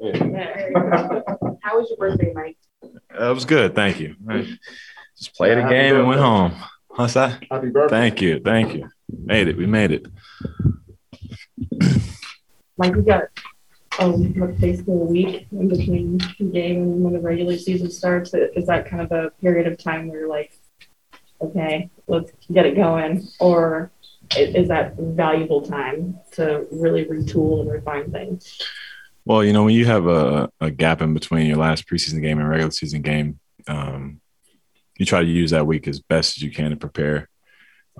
How was your birthday, Mike? It was good. Thank you. Just played a game and went home. What's that? Happy birthday. Thank you. Thank you. Made it. We made it. Mike, we got um, like basically a week in between the game and when the regular season starts. Is that kind of a period of time where you're like, okay, let's get it going? Or is that valuable time to really retool and refine things? Well, you know, when you have a, a gap in between your last preseason game and regular season game, um, you try to use that week as best as you can to prepare.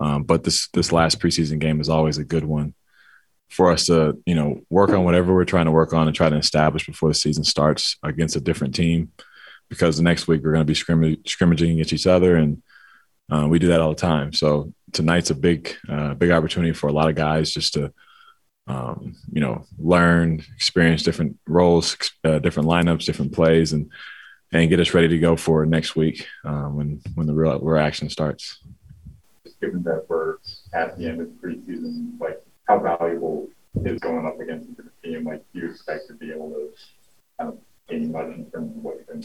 Um, but this this last preseason game is always a good one for us to, you know, work on whatever we're trying to work on and try to establish before the season starts against a different team. Because the next week we're going to be scrimmaging, against each other, and uh, we do that all the time. So tonight's a big, uh, big opportunity for a lot of guys just to um, you know, learn, experience different roles, uh, different lineups, different plays, and and get us ready to go for next week um, when when the real, real action starts. Just given that we're at the end of the preseason, like how valuable is going up against a team? Like, do you expect to be able to kind of gain much in terms of what you've been?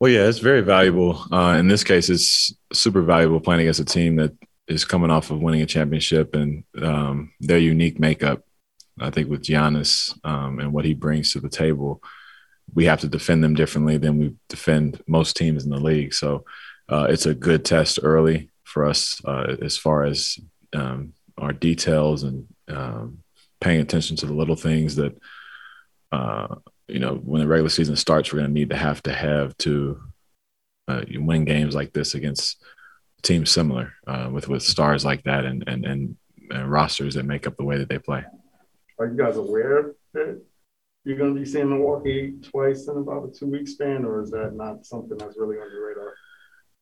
Well, yeah, it's very valuable. Uh, in this case, it's super valuable playing against a team that is coming off of winning a championship and um, their unique makeup. I think with Giannis um, and what he brings to the table, we have to defend them differently than we defend most teams in the league. So uh, it's a good test early for us uh, as far as um, our details and um, paying attention to the little things that uh, you know when the regular season starts, we're going to need to have to have to uh, win games like this against teams similar uh, with with stars like that and, and and and rosters that make up the way that they play. Are you guys aware that you're going to be seeing Milwaukee twice in about a two week span, or is that not something that's really on your radar?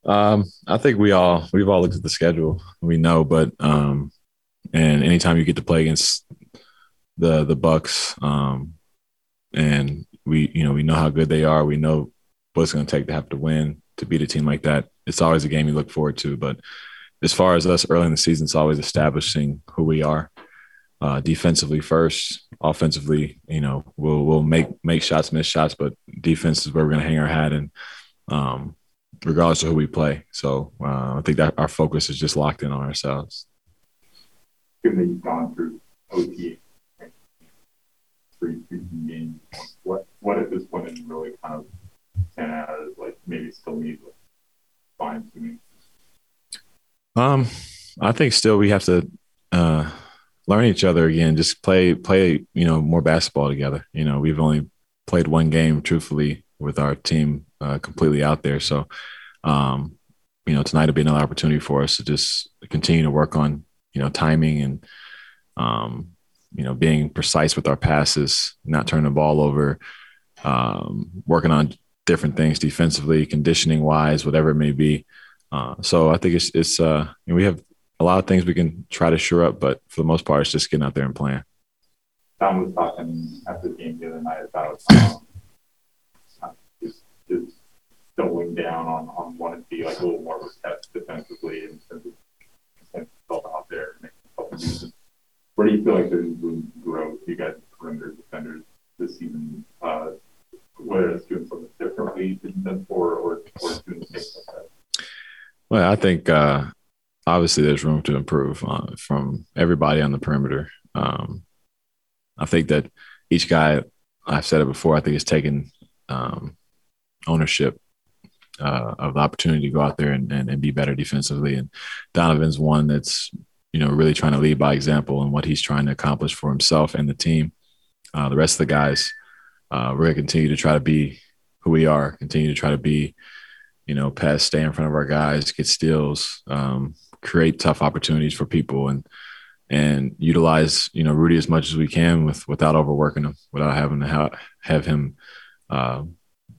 Um, I think we all we've all looked at the schedule. We know, but um, and anytime you get to play against the the Bucks, um, and we you know we know how good they are. We know what it's going to take to have to win to beat a team like that it's always a game you look forward to. But as far as us early in the season, it's always establishing who we are. Uh, defensively first, offensively, you know, we'll we'll make make shots, miss shots, but defense is where we're going to hang our hat, and um, regardless of who we play. So uh, I think that our focus is just locked in on ourselves. Given that you've gone through OT, three preseason games, what what at this point is really kind of stand out as like maybe still need like fine me. Um, I think still we have to uh, learn each other again. Just play, play, you know, more basketball together. You know, we've only played one game, truthfully, with our team uh, completely out there. So, um, you know, tonight will be another opportunity for us to just continue to work on, you know, timing and, um, you know, being precise with our passes, not turning the ball over, um, working on different things defensively, conditioning wise, whatever it may be. Uh, so I think it's it's uh, we have a lot of things we can try to shore up, but for the most part, it's just getting out there and playing. Tom was talking after the game the other night about um, just, just doubling down on, on wanting to be like a little more of a test defensively stuff out there. Where do you feel like there's room to grow you guys perimeter defenders this season? Uh, whether it's doing something differently than or, or, or doing the same like Well, I think uh, obviously there's room to improve uh, from everybody on the perimeter. Um, I think that each guy, I've said it before, I think is taking um, ownership uh, of the opportunity to go out there and, and, and, be better defensively. And Donovan's one that's, you know, really trying to lead by example and what he's trying to accomplish for himself and the team. Uh, the rest of the guys – uh, we're gonna continue to try to be who we are, continue to try to be, you know, pass, stay in front of our guys, get steals, um, create tough opportunities for people, and and utilize you know Rudy as much as we can with without overworking him, without having to ha- have him uh,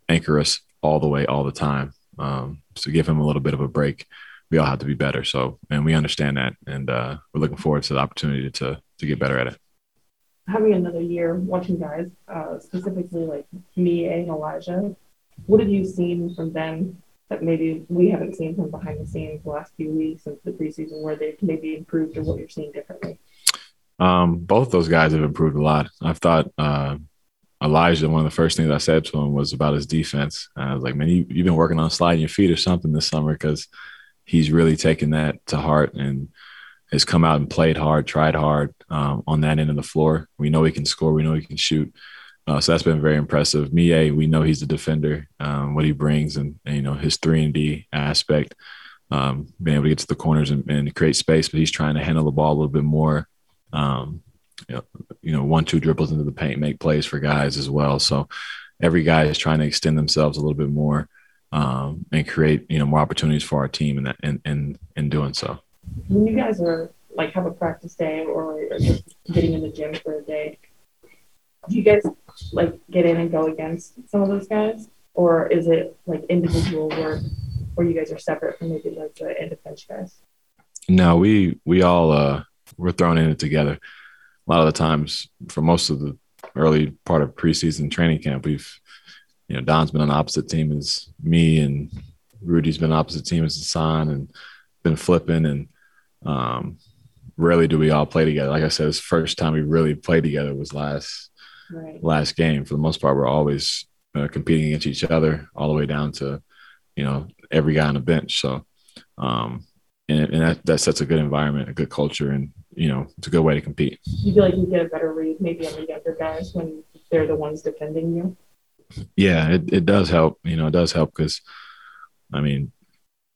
anchor us all the way all the time. Um, so give him a little bit of a break. We all have to be better. So and we understand that, and uh, we're looking forward to the opportunity to to get better at it having another year watching guys, uh, specifically like Miye and Elijah, what have you seen from them that maybe we haven't seen from behind the scenes the last few weeks since the preseason where they've maybe improved or what you're seeing differently? Um, both those guys have improved a lot. I've thought uh, Elijah, one of the first things I said to him was about his defense. I was like, man, you, you've been working on sliding your feet or something this summer because he's really taken that to heart and has come out and played hard, tried hard um, on that end of the floor. We know he can score. We know he can shoot. Uh, so that's been very impressive. Miye, we know he's a defender, um, what he brings, and, and, you know his three and D aspect, um, being able to get to the corners and, and, create space. But he's trying to handle the ball a little bit more. Um, you know, one two dribbles into the paint, make plays for guys as well. So every guy is trying to extend themselves a little bit more um, and create you know more opportunities for our team, and in, in in doing so. When you guys are like have a practice day or just getting in the gym for a day, do you guys like get in and go against some of those guys, or is it like individual work where you guys are separate from maybe like the end of bench guys? No, we we all uh we're thrown in it together. A lot of the times, for most of the early part of preseason training camp, we've you know Don's been on the opposite team as me, and Rudy's been opposite team as Hassan, and been flipping, and um, rarely do we all play together. Like I said, the first time we really played together was last right. last game. For the most part, we're always uh, competing against each other, all the way down to you know every guy on the bench. So, um, and, and that, that sets a good environment, a good culture, and you know it's a good way to compete. You feel like you get a better read maybe on the younger guys when they're the ones defending you. Yeah, it, it does help. You know, it does help because, I mean,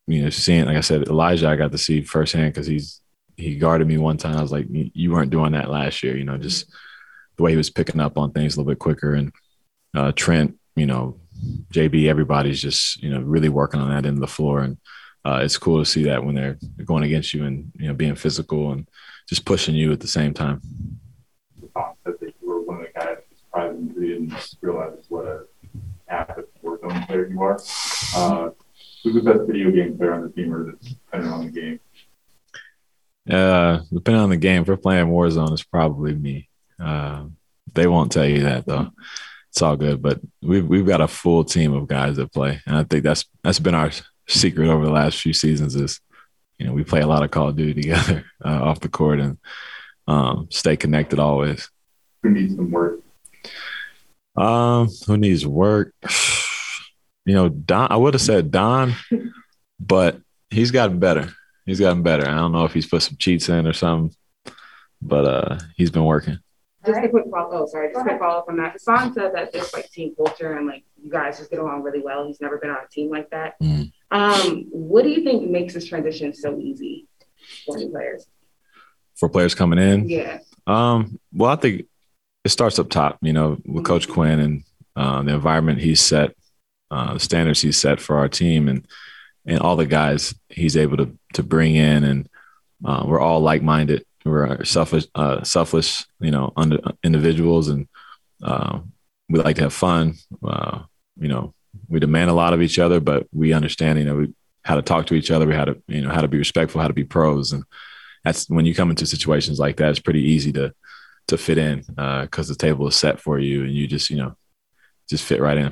you know, seeing like I said, Elijah, I got to see firsthand because he's he guarded me one time. I was like, you weren't doing that last year. You know, just the way he was picking up on things a little bit quicker. And uh, Trent, you know, JB, everybody's just you know really working on that end of the floor, and uh, it's cool to see that when they're going against you and you know being physical and just pushing you at the same time. That you were one of the guys surprisingly didn't realize what a active Warzone player you are. Uh, who's the best video game player on the team, or that's depending on the game? Uh, depending on the game, if we're playing Warzone, it's probably me. Uh, they won't tell you that though. It's all good, but we've we've got a full team of guys that play, and I think that's that's been our secret over the last few seasons. Is you know we play a lot of Call of Duty together uh, off the court and um, stay connected always. Who needs some work? Um, who needs work? You know, Don. I would have said Don, but he's gotten better. He's gotten better. I don't know if he's put some cheats in or something, but uh, he's been working. Just a quick follow. Oh, sorry. Just a quick follow up on that. Hassan said that there's like team culture and like you guys just get along really well. He's never been on a team like that. Mm. Um, what do you think makes this transition so easy for new players? For players coming in, yeah. Um, well, I think it starts up top. You know, with mm-hmm. Coach Quin and uh, the environment he's set, uh, the standards he's set for our team, and and all the guys he's able to to bring in, and uh, we're all like minded we're selfish, uh, selfless, you know, under, individuals, and uh, we like to have fun. Uh, you know, we demand a lot of each other, but we understand, you know, we, how to talk to each other. We how to, you know, how to be respectful, how to be pros, and that's when you come into situations like that. It's pretty easy to to fit in because uh, the table is set for you, and you just, you know, just fit right in.